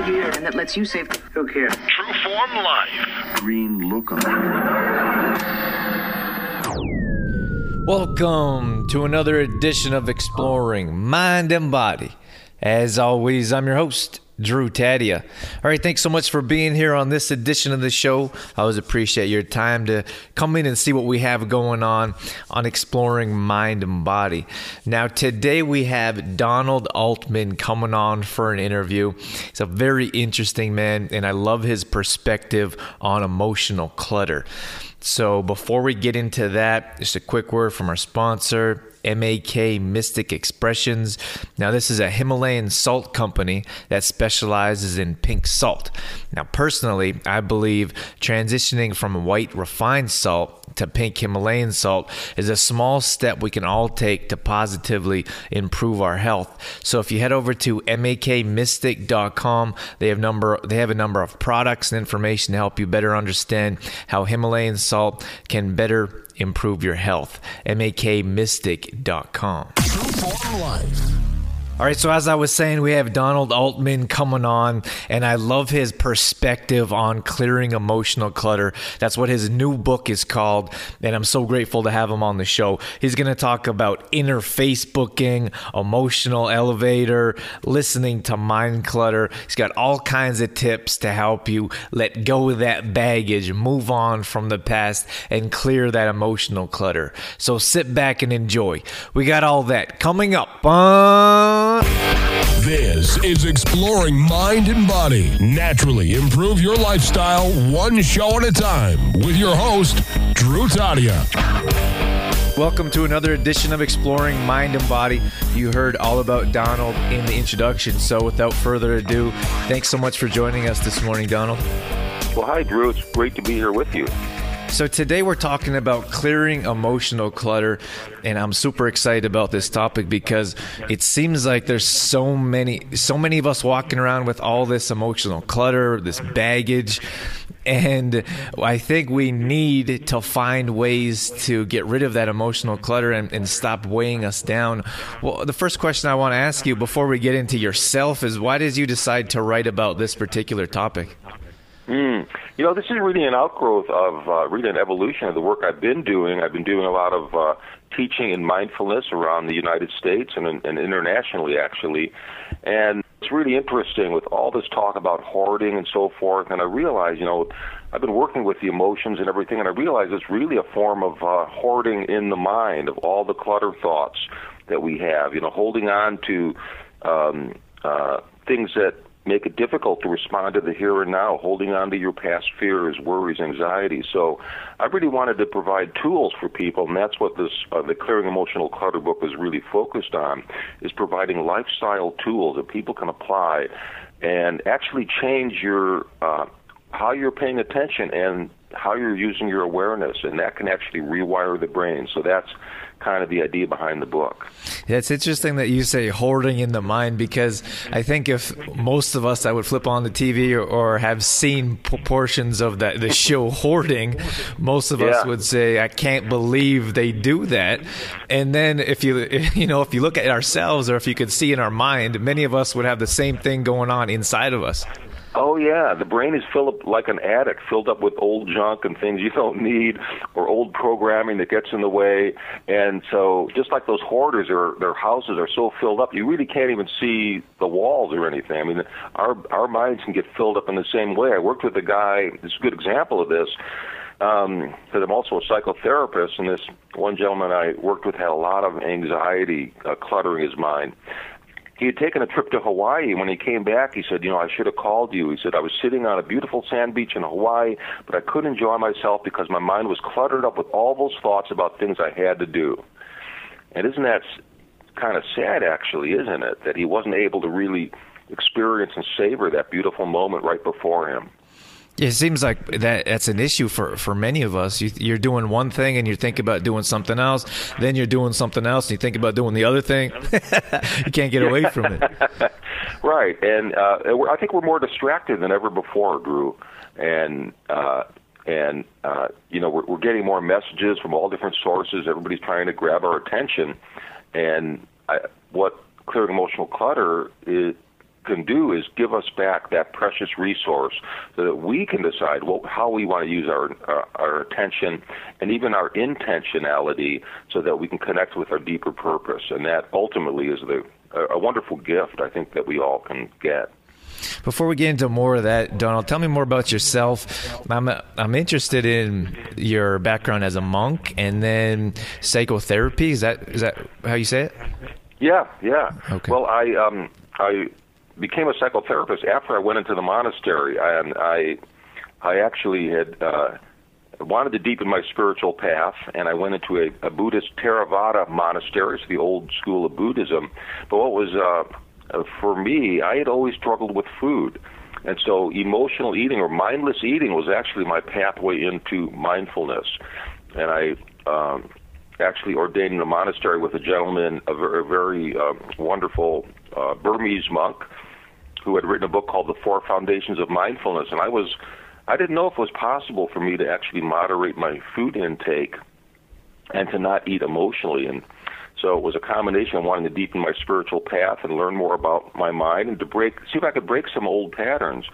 all here and that lets you save. Look here. True Form Life. Green look on. Welcome to another edition of Exploring Mind and Body. As always, I'm your host, Drew Tadia. All right, thanks so much for being here on this edition of the show. I always appreciate your time to come in and see what we have going on on exploring mind and body. Now, today we have Donald Altman coming on for an interview. He's a very interesting man, and I love his perspective on emotional clutter. So, before we get into that, just a quick word from our sponsor. MAK Mystic Expressions. Now, this is a Himalayan salt company that specializes in pink salt. Now, personally, I believe transitioning from white refined salt to pink Himalayan salt is a small step we can all take to positively improve our health. So if you head over to makmystic.com, they have number they have a number of products and information to help you better understand how Himalayan salt can better improve your health. makmystic.com. True Form Life. All right, so as I was saying, we have Donald Altman coming on, and I love his perspective on clearing emotional clutter. That's what his new book is called, and I'm so grateful to have him on the show. He's going to talk about inner Facebooking, emotional elevator, listening to mind clutter. He's got all kinds of tips to help you let go of that baggage, move on from the past, and clear that emotional clutter. So sit back and enjoy. We got all that coming up. This is Exploring Mind and Body. Naturally improve your lifestyle one show at a time with your host, Drew Tadia. Welcome to another edition of Exploring Mind and Body. You heard all about Donald in the introduction, so without further ado, thanks so much for joining us this morning, Donald. Well, hi, Drew. It's great to be here with you. So today we're talking about clearing emotional clutter, and I'm super excited about this topic because it seems like there's so many, so many of us walking around with all this emotional clutter, this baggage, and I think we need to find ways to get rid of that emotional clutter and, and stop weighing us down. Well, the first question I want to ask you before we get into yourself is why did you decide to write about this particular topic? Mm. You know, this is really an outgrowth of uh, really an evolution of the work I've been doing. I've been doing a lot of uh, teaching in mindfulness around the United States and, and internationally, actually. And it's really interesting with all this talk about hoarding and so forth. And I realize, you know, I've been working with the emotions and everything, and I realize it's really a form of uh, hoarding in the mind of all the clutter thoughts that we have. You know, holding on to um, uh, things that make it difficult to respond to the here and now, holding on to your past fears, worries, anxieties. So I really wanted to provide tools for people, and that's what this uh, the Clearing Emotional Clutter book is really focused on, is providing lifestyle tools that people can apply and actually change your uh, how you're paying attention and how you're using your awareness, and that can actually rewire the brain. So that's kind of the idea behind the book. Yeah, it's interesting that you say hoarding in the mind because I think if most of us that would flip on the TV or, or have seen portions of that the show hoarding, most of Yeah. us would say, "I can't believe they do that." And then if you you know if you look at ourselves or if you could see in our mind, many of us would have the same thing going on inside of us. Oh yeah, the brain is filled up like an attic, filled up with old junk and things you don't need, or old programming that gets in the way. And so, just like those hoarders, their their houses are so filled up, you really can't even see the walls or anything. I mean, our our minds can get filled up in the same way. I worked with a guy. Is a good example of this. Um, I'm also a psychotherapist, and this one gentleman I worked with had a lot of anxiety uh, cluttering his mind he had taken a trip to Hawaii. When he came back, he said, "You know, I should have called you." He said, "I was sitting on a beautiful sand beach in Hawaii, but I couldn't enjoy myself because my mind was cluttered up with all those thoughts about things I had to do." And isn't that kind of sad, actually, isn't it, that he wasn't able to really experience and savor that beautiful moment right before him? It seems like that that's an issue for, for many of us. You, you're doing one thing and you think about doing something else. Then you're doing something else and you think about doing the other thing. you can't get away from it. Right, and uh, I think we're more distracted than ever before, Drew, and uh, and uh, you know we're, we're getting more messages from all different sources. Everybody's trying to grab our attention, and I, what clearing emotional clutter is, can do is give us back that precious resource so that we can decide what, how we want to use our uh, our attention and even our intentionality so that we can connect with our deeper purpose and that ultimately is the a wonderful gift I think that we all can get. Before we get into more of that, Donald, tell me more about yourself. I'm I'm interested in your background as a monk and then psychotherapy. Is that is that how you say it? Yeah, yeah. Okay. Well, I um I became a psychotherapist after I went into the monastery, and I I actually had. Uh, wanted to deepen my spiritual path, and I went into a, a Buddhist Theravada monastery, the old school of Buddhism. But what was uh, uh, for me, I had always struggled with food. And so emotional eating or mindless eating was actually my pathway into mindfulness. And I um, actually ordained in a monastery with a gentleman, a very, a very uh, wonderful uh, Burmese monk who had written a book called The Four Foundations of Mindfulness. And I was, I didn't know if it was possible for me to actually moderate my food intake and to not eat emotionally. And so it was a combination of wanting to deepen my spiritual path and learn more about my mind and to break, see if I could break some old patterns.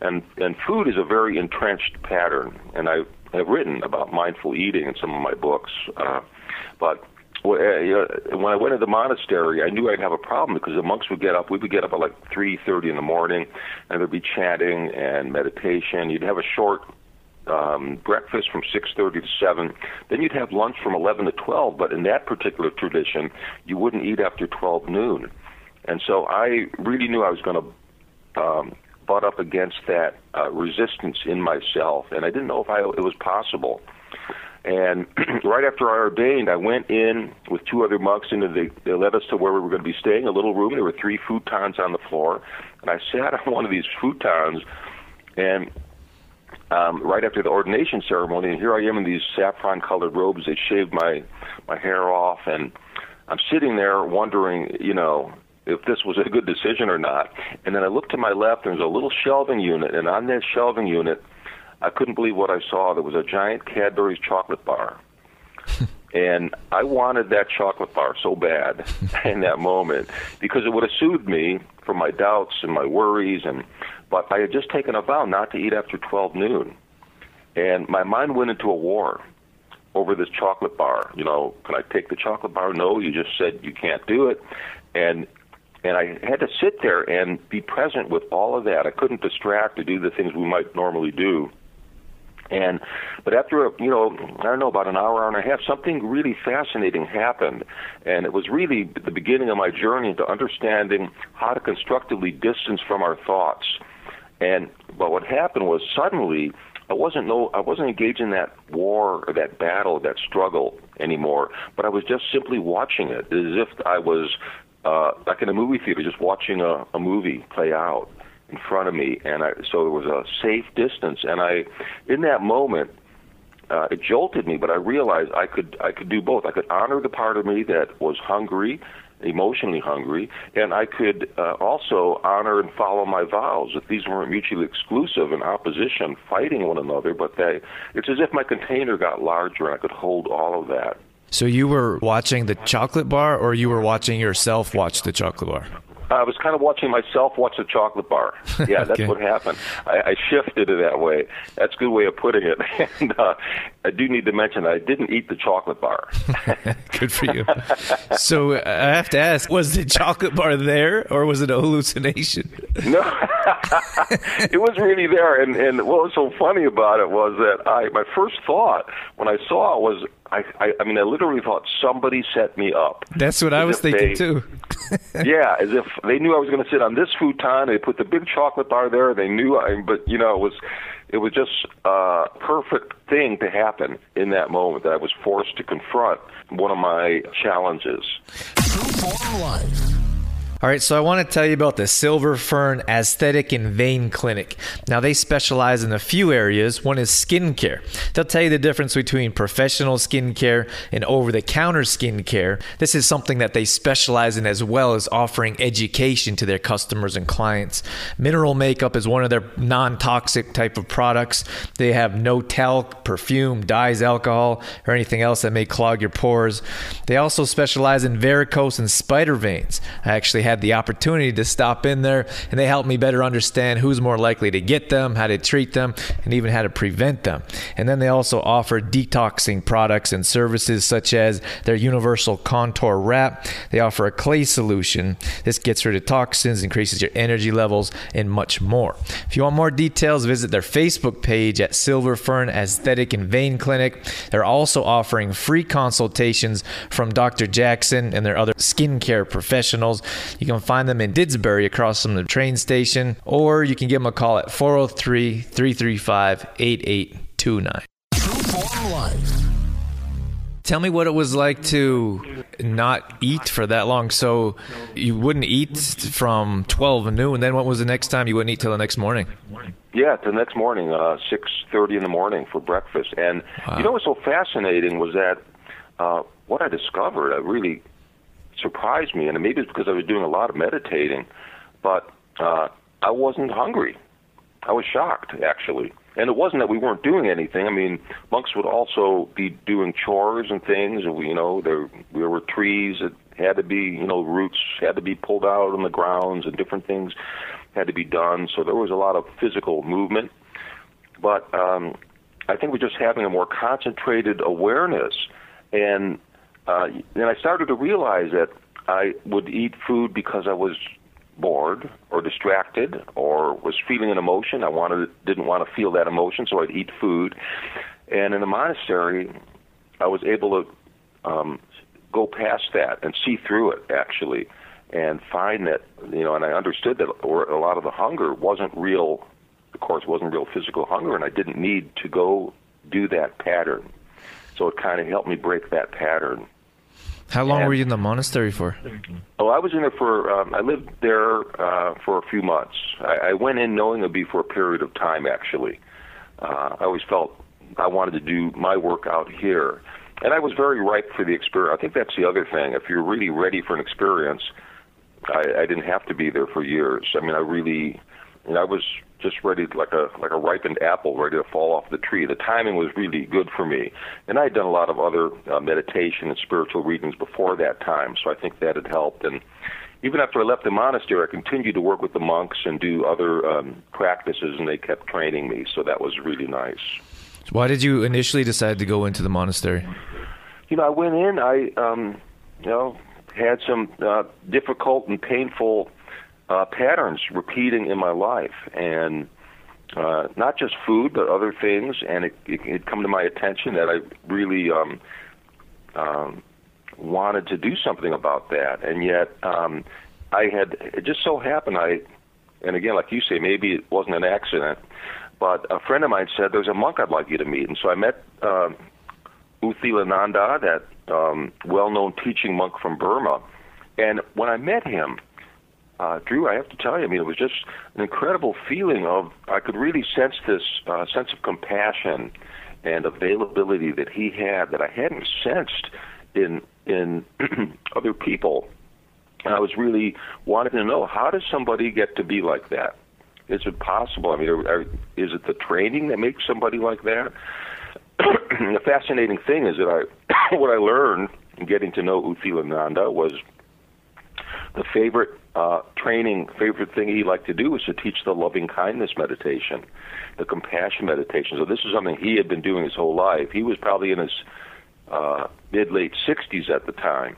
And and food is a very entrenched pattern, and I have written about mindful eating in some of my books. Uh, but when I went to the monastery, I knew I'd have a problem because the monks would get up. We would get up at like three thirty in the morning, and there'd be chanting and meditation. You'd have a short um, breakfast from 6:30 to 7. Then you'd have lunch from 11 to 12. But in that particular tradition, you wouldn't eat after 12 noon. And so I really knew I was going to um, butt up against that uh, resistance in myself, and I didn't know if I, it was possible. And right after I ordained, I went in with two other monks into the. They led us to where we were going to be staying, a little room. There were three futons on the floor, and I sat on one of these futons, and um, right after the ordination ceremony, and here I am in these saffron-colored robes. They shaved my my hair off, and I'm sitting there wondering, you know, if this was a good decision or not. And then I looked to my left, and there's a little shelving unit, and on that shelving unit, I couldn't believe what I saw. There was a giant Cadbury's chocolate bar. and I wanted that chocolate bar so bad in that moment because it would have soothed me from my doubts and my worries and but I had just taken a vow not to eat after 12 noon. And my mind went into a war over this chocolate bar. You know, can I take the chocolate bar? No, you just said you can't do it. And and I had to sit there and be present with all of that. I couldn't distract to do the things we might normally do. And but after a, you know I don't know about an hour, hour and a half, something really fascinating happened, and it was really the beginning of my journey into understanding how to constructively distance from our thoughts and but what happened was suddenly I wasn't no I wasn't engaged in that war or that battle, that struggle anymore. But I was just simply watching it as if I was uh, like in a movie theater, just watching a, a movie play out in front of me. And I, so there was a safe distance. And I, in that moment, uh, it jolted me, but I realized I could I could do both. I could honor the part of me that was hungry emotionally hungry, and I could uh, also honor and follow my vows. That these weren't mutually exclusive in opposition, fighting one another, but they, it's as if my container got larger and I could hold all of that. So you were watching the chocolate bar, or you were watching yourself watch the chocolate bar? I was kind of watching myself watch the chocolate bar. Yeah, that's okay. what happened. I, I shifted it that way. That's a good way of putting it. and uh, I do need to mention I didn't eat the chocolate bar. good for you. so uh, I have to ask: Was the chocolate bar there, or was it a hallucination? No, it was really there. And and what was so funny about it was that I my first thought when I saw it was I, I, I mean, I literally thought somebody set me up. That's what I was thinking they, too. yeah, as if they knew I was going to sit on this futon. They put the big chocolate bar there. They knew, I, but you know, it was, it was just a perfect thing to happen in that moment that I was forced to confront one of my challenges. True form life. All right, so I want to tell you about the Silver Fern Aesthetic and Vein Clinic. Now, they specialize in a few areas. One is skincare. They'll tell you the difference between professional skincare and over the counter skincare. This is something that they specialize in as well as offering education to their customers and clients. Mineral makeup is one of their non toxic type of products. They have no talc, perfume, dyes, alcohol, or anything else that may clog your pores. They also specialize in varicose and spider veins. I actually had the opportunity to stop in there and they helped me better understand who's more likely to get them, how to treat them, and even how to prevent them. And then they also offer detoxing products and services such as their universal contour wrap. They offer a clay solution. This gets rid of toxins, increases your energy levels, and much more. If you want more details, visit their Facebook page at Silver Fern Aesthetic and Vein Clinic. They're also offering free consultations from Dr. Jackson and their other skincare professionals. You can find them in Didsbury across from the train station, or you can give them a call at 403 335 8829. Tell me what it was like to not eat for that long. So you wouldn't eat from 12 noon, and then what was the next time you wouldn't eat till the next morning? Yeah, the next morning, uh, 6.30 in the morning for breakfast. And Wow. you know what's so fascinating was that uh, what I discovered I really surprised me, and maybe it's because I was doing a lot of meditating, but uh, I wasn't hungry. I was shocked, actually. And it wasn't that we weren't doing anything. I mean, monks would also be doing chores and things. And we, you know, there there were trees that had to be, you know, roots had to be pulled out on the grounds, and different things had to be done. So there was a lot of physical movement. But um, I think we're just having a more concentrated awareness, and uh, then I started to realize that I would eat food because I was bored or distracted or was feeling an emotion. I wanted didn't want to feel that emotion, so I'd eat food. And in the monastery, I was able to um, go past that and see through it actually, and find that you know, and I understood that or a lot of the hunger wasn't real. Of course, wasn't real physical hunger, and I didn't need to go do that pattern. So it kind of helped me break that pattern. How long And- were you in the monastery for? Oh, I was in there for. Um, I lived there uh, for a few months. I, I went in knowing it'd be for a period of time. Actually, uh, I always felt I wanted to do my work out here, and I was very ripe for the experience. I think that's the other thing. If you're really ready for an experience, I, I didn't have to be there for years. I mean, I really, you know, I was just ready like a like a ripened apple ready to fall off the tree. The timing was really good for me, and I had done a lot of other uh, meditation and spiritual readings before that time, so I think that had helped. And even after I left the monastery, I continued to work with the monks and do other um, practices, and they kept training me, so that was really nice. Why did you initially decide to go into the monastery? you know, I went in. I, um, you know, had some uh, difficult and painful uh, patterns repeating in my life, and uh, not just food, but other things. And it, it had come to my attention that I really um, um, wanted to do something about that, and yet um, I had. It just so happened I, and again, like you say, maybe it wasn't an accident. But a friend of mine said, "There's a monk I'd like you to meet," and so I met uh, U Silananda, that um, well-known teaching monk from Burma. And when I met him, uh, Drew, I have to tell you, I mean, it was just an incredible feeling of I could really sense this uh, sense of compassion and availability that he had that I hadn't sensed in in other people. And I was really wanting to know how does somebody get to be like that? Is it possible? I mean, are, are, is it the training that makes somebody like that? the fascinating thing is that I, what I learned in getting to know U Silananda was the favorite uh, training, favorite thing he liked to do was to teach the loving kindness meditation, the compassion meditation. So this is something he had been doing his whole life. He was probably in his uh, mid late 60s at the time.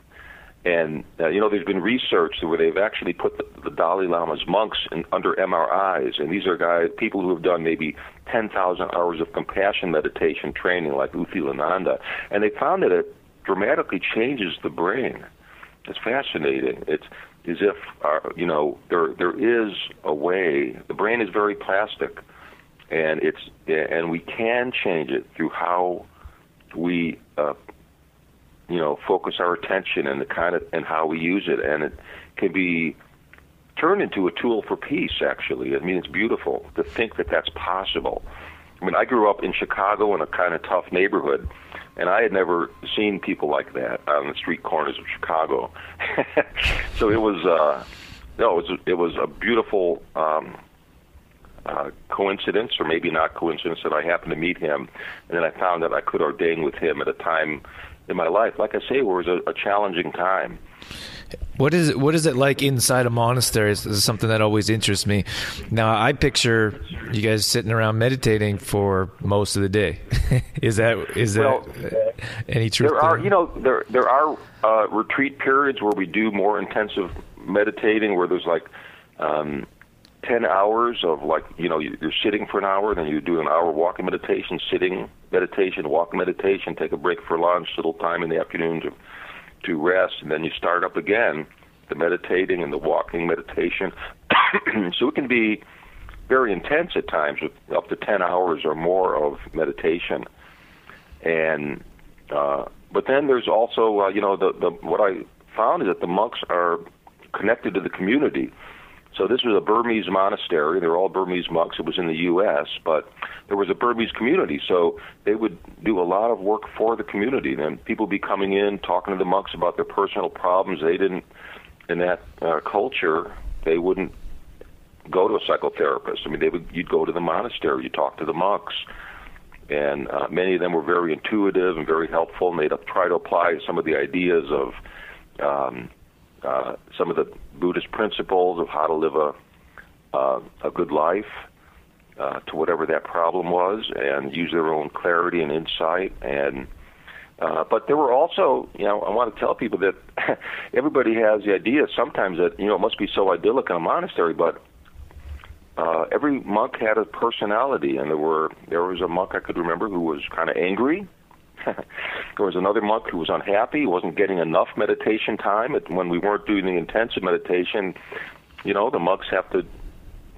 And uh, you know, there's been research where they've actually put the, the Dalai Lama's monks in, under MRIs, and these are guys, people who have done maybe 10,000 hours of compassion meditation training, like U Silananda, and they found that it dramatically changes the brain. It's fascinating. It's as if uh, you know there there is a way. The brain is very plastic, and it's and we can change it through how we uh, you know focus our attention and the kind of and how we use it. And it can be turned into a tool for peace actually. I mean it's beautiful to think that that's possible i mean i grew up in chicago in a kind of tough neighborhood and i had never seen people like that on the street corners of chicago so it was uh no it was it was a beautiful um uh, coincidence, or maybe not coincidence, that I happened to meet him, and then I found that I could ordain with him at a time in my life. Like I say, it was a, a challenging time. What is it, what is it like inside a monastery? This is something that always interests me. Now I picture you guys sitting around meditating for most of the day. is that is well, that any truth? There are you know there there are uh, retreat periods where we do more intensive meditating, where there's like um, ten hours of like you know you're sitting for an hour, then you do an hour walking meditation, sitting meditation, walking meditation, take a break for lunch, little time in the afternoons. To rest, and then you start up again, the meditating and the walking meditation. so it can be very intense at times, with up to ten hours or more of meditation. And uh, but then there's also uh, you know the the what I found is that the monks are connected to the community. So this was a Burmese monastery. They're all Burmese monks. It was in the U.S., but there was a Burmese community. So they would do a lot of work for the community. And people would be coming in, talking to the monks about their personal problems. They didn't, in that uh, culture, they wouldn't go to a psychotherapist. I mean, they would. You'd go to the monastery. You talk to the monks. And uh, many of them were very intuitive and very helpful, and they'd try to apply some of the ideas of um, uh, some of the Buddhist principles of how to live a uh, a good life uh, to whatever that problem was, and use their own clarity and insight. And uh, but there were also, you know, I want to tell people that everybody has the idea sometimes that you know it must be so idyllic in a monastery, but uh, every monk had a personality, and there were there was a monk I could remember who was kind of angry there was another monk who was unhappy, wasn't getting enough meditation time. When we weren't doing the intensive meditation, you know, the monks have to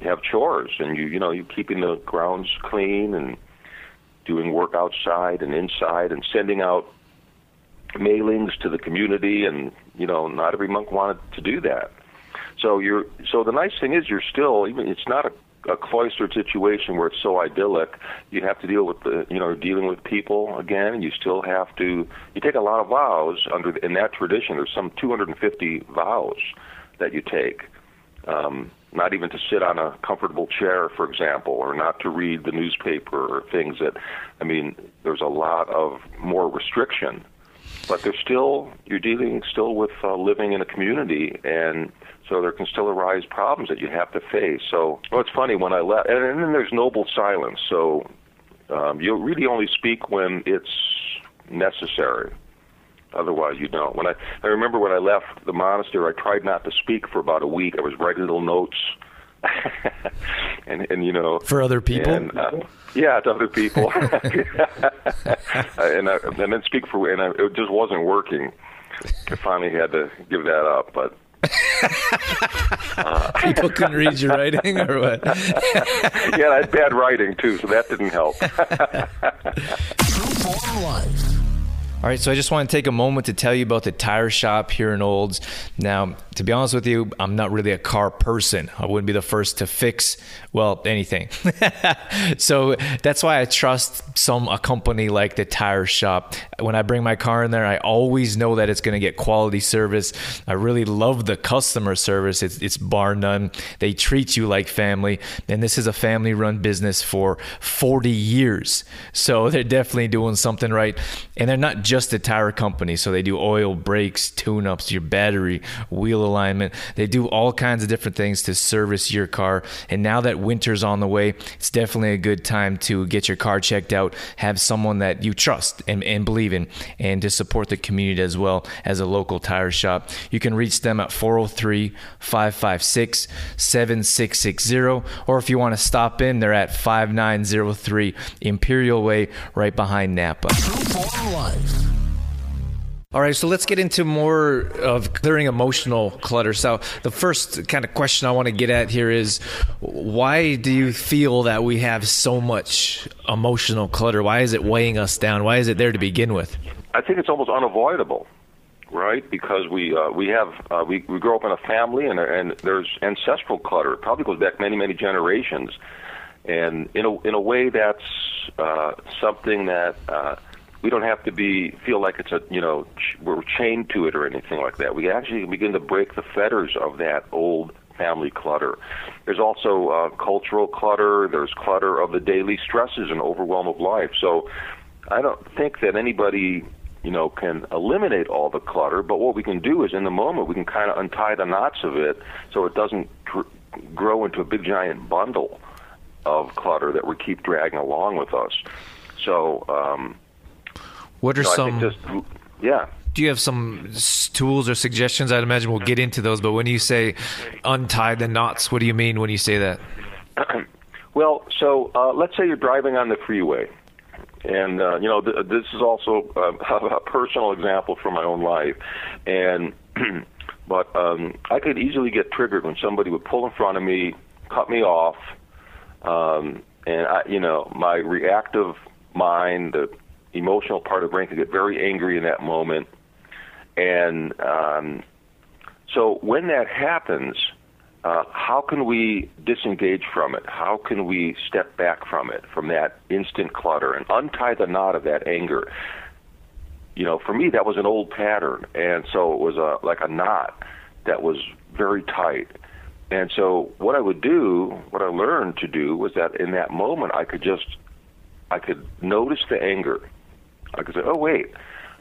have chores, and you you know, you keeping the grounds clean and doing work outside and inside and sending out mailings to the community and you know not every monk wanted to do that so you're so the nice thing is you're still even it's not a a cloistered situation where it's so idyllic, you have to deal with the, you know, dealing with people again, you still have to, you take a lot of vows under, in that tradition, there's some 250 vows that you take. Um, not even to sit on a comfortable chair, for example, or not to read the newspaper or things that, I mean, there's a lot of more restriction. But there's still, you're dealing still with uh, living in a community and so there can still arise problems that you have to face. So, well, it's funny when I left, and, and then there's noble silence. So um, you really only speak when it's necessary. Otherwise, you don't. When I, I remember when I left the monastery, I tried not to speak for about a week. I was writing little notes, and and you know, for other people. And, uh, yeah, to other people, and I, and then speak for, and I, it just wasn't working. I finally had to give that up, but People couldn't read your writing, or what? yeah, I had bad writing too, so that didn't help. All right, so I just want to take a moment to tell you about the tire shop here in Olds. Now, to be honest with you, I'm not really a car person. I wouldn't be the first to fix, well, anything. so that's why I trust some a company like the tire shop. When I bring my car in there, I always know that it's going to get quality service. I really love the customer service. It's, it's bar none. They treat you like family, and this is a family run business for 40 years. So they're definitely doing something right. And they're not just a tire company. So they do oil, brakes, tune ups, your battery, wheel alignment. They do all kinds of different things to service your car. And now that winter's on the way, it's definitely a good time to get your car checked out, have someone that you trust and, and believe in, and to support the community as well as a local tire shop. You can reach them at 403 556 7660, or if you want to stop in, they're at 5903 Imperial Way, right behind Napa. All right, so let's get into more of clearing emotional clutter. So, the first kind of question I want to get at here is why do you feel that we have so much emotional clutter? Why is it weighing us down? Why is it there to begin with? I think it's almost unavoidable, right? Because we uh, we have uh, we we grow up in a family and and there's ancestral clutter. It probably goes back many many generations, and in a in a way that's uh, something that uh, we don't have to be feel like it's a you know ch- we're chained to it or anything like that. We actually begin to break the fetters of that old family clutter. There's also uh, cultural clutter. There's clutter of the daily stresses and overwhelm of life. So I don't think that anybody you know, can eliminate all the clutter. But what we can do is, in the moment, we can kind of untie the knots of it so it doesn't tr- grow into a big giant bundle of clutter that we keep dragging along with us. So, um, what are so some? Just, yeah. Do you have some tools or suggestions? I'd imagine we'll get into those. But when you say untie the knots, what do you mean when you say that? well, so uh, let's say you're driving on the freeway and uh, you know, th- this is also uh, a personal example from my own life. And but um, I could easily get triggered when somebody would pull in front of me, cut me off, um, and I, you know, my reactive mind, the emotional part of brain, could get very angry in that moment. And um, so when that happens, uh, how can we disengage from it? How can we step back from it, from that instant clutter, and untie the knot of that anger? You know, for me, that was an old pattern, and so it was a like a knot that was very tight. And so, what I would do, what I learned to do, was that in that moment, I could just, I could notice the anger. I could say, "Oh, wait,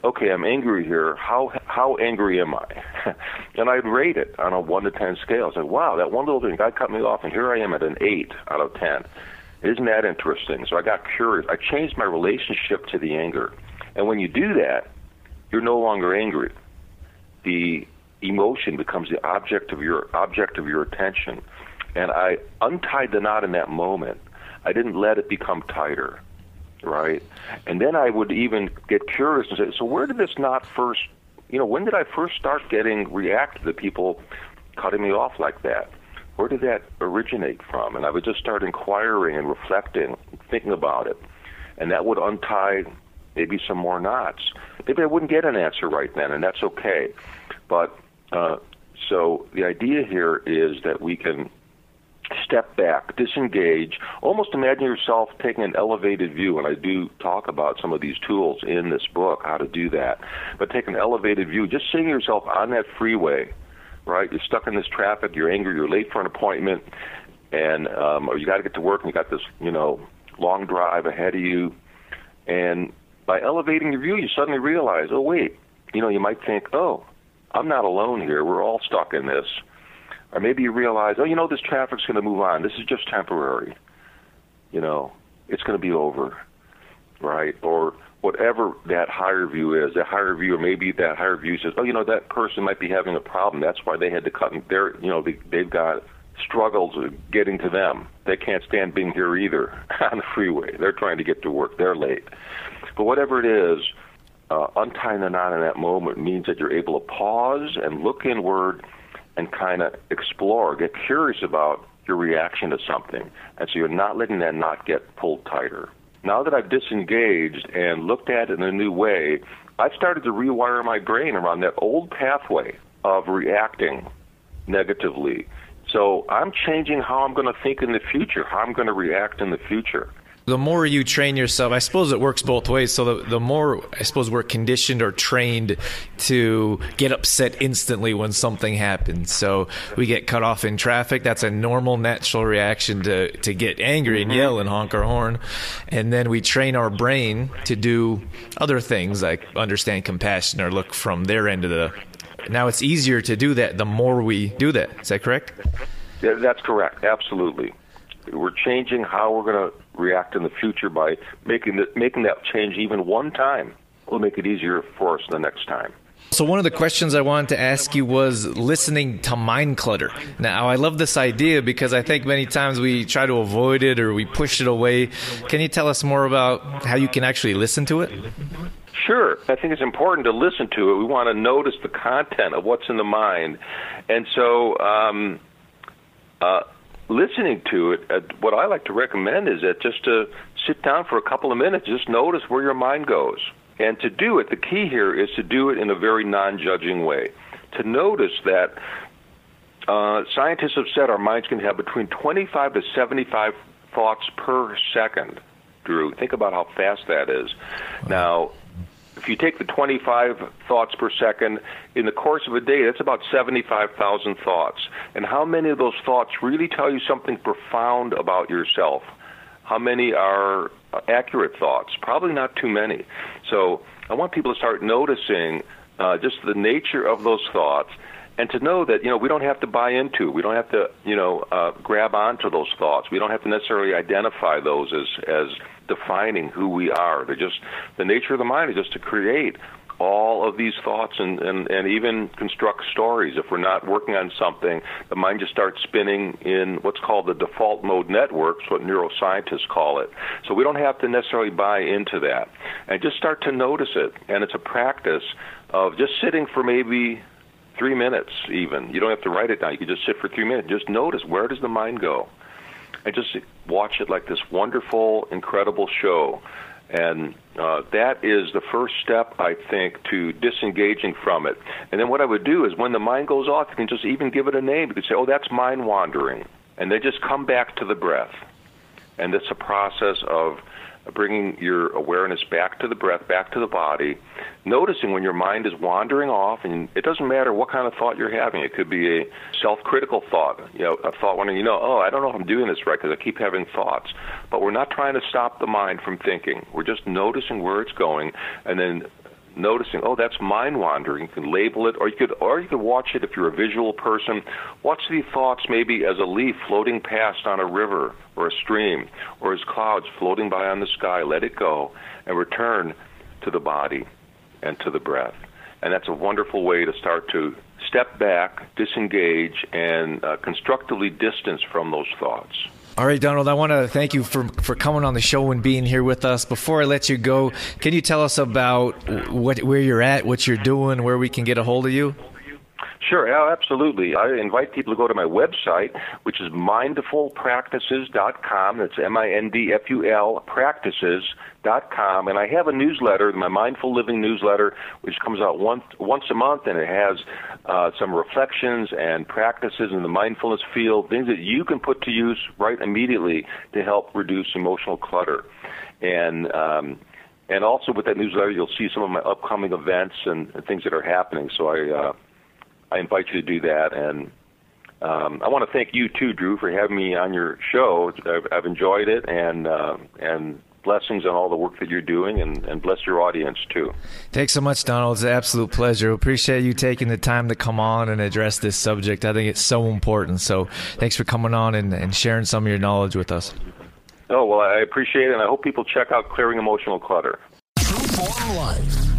okay, I'm angry here. How how angry am I? and I'd rate it on a one to ten scale. Say, wow, that one little thing, guy cut me off, and here I am at an eight out of ten. Isn't that interesting? So I got curious. I changed my relationship to the anger, and when you do that, you're no longer angry. The emotion becomes the object of your object of your attention, and I untied the knot in that moment. I didn't let it become tighter right? And then I would even get curious and say, so where did this knot first, you know, when did I first start getting react to the people cutting me off like that? Where did that originate from? And I would just start inquiring and reflecting, thinking about it, and that would untie maybe some more knots. Maybe I wouldn't get an answer right then, and that's okay. But uh, so the idea here is that we can step back, disengage, almost imagine yourself taking an elevated view. And I do talk about some of these tools in this book, how to do that. But take an elevated view, just seeing yourself on that freeway, right? You're stuck in this traffic, you're angry, you're late for an appointment, and um, or you got to get to work and you got this, you know, long drive ahead of you. And by elevating your view, you suddenly realize, oh, wait, you know, you might think, oh, I'm not alone here. We're all stuck in this or maybe you realize, oh, you know, this traffic's going to move on. This is just temporary. You know, it's going to be over, right? Or whatever that higher view is, that higher view, or maybe that higher view says, oh, you know, that person might be having a problem. That's why they had to cut. They're, you know, they, they've got struggles getting to them. They can't stand being here either on the freeway. They're trying to get to work. They're late. But whatever it is, uh, untying the knot in that moment means that you're able to pause and look inward and kind of explore, get curious about your reaction to something. And so you're not letting that knot get pulled tighter. Now that I've disengaged and looked at it in a new way, I've started to rewire my brain around that old pathway of reacting negatively. So I'm changing how I'm going to think in the future, how I'm going to react in the future the more you train yourself, I suppose it works both ways. So the, the more I suppose we're conditioned or trained to get upset instantly when something happens. So we get cut off in traffic. That's a normal, natural reaction to, to get angry and mm-hmm. yell and honk our horn. And then we train our brain to do other things like understand compassion or look from their end of the. Now it's easier to do that the more we do that. Is that correct? Yeah, that's correct. Absolutely. We're changing how we're going to react in the future by making the, making that change even one time will make it easier for us the next time. So one of the questions I wanted to ask you was listening to mind clutter. Now I love this idea because I think many times we try to avoid it or we push it away. Can you tell us more about how you can actually listen to it? Sure. I think it's important to listen to it. We want to notice the content of what's in the mind. And so um, uh, listening to it, uh, what I like to recommend is that just to sit down for a couple of minutes, just notice where your mind goes. And to do it, the key here is to do it in a very non judging way. To notice that uh, scientists have said our minds can have between 25 to 75 thoughts per second. Drew, think about how fast that is. Now, if you take the 25 thoughts per second in the course of a day, that's about 75,000 thoughts. And how many of those thoughts really tell you something profound about yourself? How many are accurate thoughts? Probably not too many. So I want people to start noticing uh, just the nature of those thoughts and to know that you know we don't have to buy into we don't have to you know uh, grab onto those thoughts we don't have to necessarily identify those as as defining who we are they're just the nature of the mind is just to create all of these thoughts and, and, and even construct stories. If we're not working on something, the mind just starts spinning in what's called the default mode networks, what neuroscientists call it. So we don't have to necessarily buy into that. And just start to notice it. And it's a practice of just sitting for maybe three minutes even. You don't have to write it down. You can just sit for three minutes. Just notice where does the mind go? And just watch it like this wonderful, incredible show and uh, that is the first step, I think, to disengaging from it. And then what I would do is when the mind goes off, you can just even give it a name. You can say, oh, that's mind wandering. And then just come back to the breath. And it's a process of bringing your awareness back to the breath, back to the body, noticing when your mind is wandering off, and it doesn't matter what kind of thought you're having. It could be a self-critical thought, you know, a thought when you know, oh, I don't know if I'm doing this right because I keep having thoughts. But we're not trying to stop the mind from thinking. We're just noticing where it's going, and then noticing, oh, that's mind wandering. You can label it, or you could, or you could watch it if you're a visual person. Watch the thoughts maybe as a leaf floating past on a river or a stream, or as clouds floating by on the sky. Let it go and return to the body and to the breath. And that's a wonderful way to start to step back, disengage, and uh, constructively distance from those thoughts. All right, Donald, I want to thank you for, for coming on the show and being here with us. Before I let you go, can you tell us about what, where you're at, what you're doing, where we can get a hold of you? Sure, absolutely. I invite people to go to my website, which is mindfulpractices.com. That's M-I-N-D-F-U-L practices.com. And I have a newsletter, my Mindful Living newsletter, which comes out once, once a month, and it has uh, some reflections and practices in the mindfulness field, things that you can put to use right immediately to help reduce emotional clutter. And um, and also with that newsletter, you'll see some of my upcoming events and, and things that are happening. So I uh, I invite you to do that. And um, I want to thank you too, Drew, for having me on your show. I've, I've enjoyed it, and uh, and blessings on all the work that you're doing and, and bless your audience too. Thanks so much, Donald. It's an absolute pleasure. Appreciate you taking the time to come on and address this subject. I think it's so important. So thanks for coming on and, and sharing some of your knowledge with us. Oh, well, I appreciate it, and I hope people check out Clearing Emotional Clutter. True Form Life.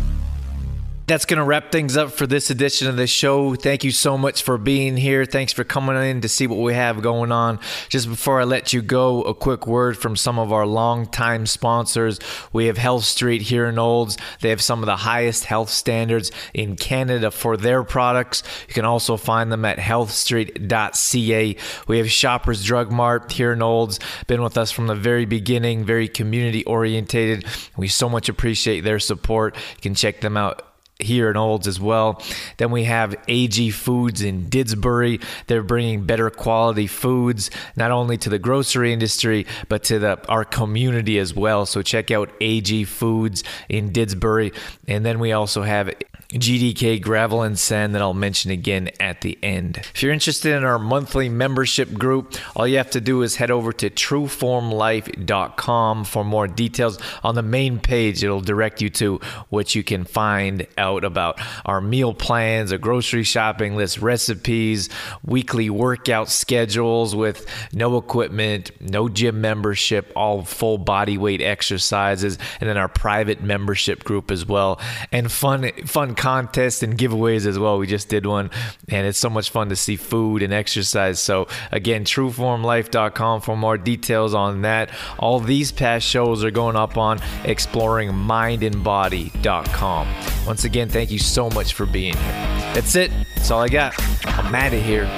That's going to wrap things up for this edition of the show. Thank you so much for being here. Thanks for coming in to see what we have going on. Just before I let you go, a quick word from some of our longtime sponsors. We have Health Street here in Olds. They have some of the highest health standards in Canada for their products. You can also find them at healthstreet.ca. We have Shoppers Drug Mart here in Olds. Been with us from the very beginning, very community orientated. We so much appreciate their support. You can check them out here in Olds as well. Then we have AG Foods in Didsbury. They're bringing better quality foods not only to the grocery industry but to the our community as well. So check out AG Foods in Didsbury. And then we also have GDK Gravel and Sand that I'll mention again at the end. If you're interested in our monthly membership group, all you have to do is head over to trueformlife.com for more details. On the main page, it'll direct you to what you can find out about our meal plans, a grocery shopping list, recipes, weekly workout schedules with no equipment, no gym membership, all full body weight exercises, and then our private membership group as well. And fun fun contests and giveaways as well. We just did one, and it's so much fun to see food and exercise. So, again, trueformlife.com for more details on that. All these past shows are going up on exploringmindandbody.com. Once again, thank you so much for being here. That's it. That's all I got. I'm out of here.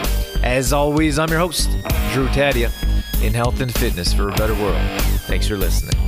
As always, I'm your host, Drew Tadia, in health and fitness for a better world. Thanks for listening.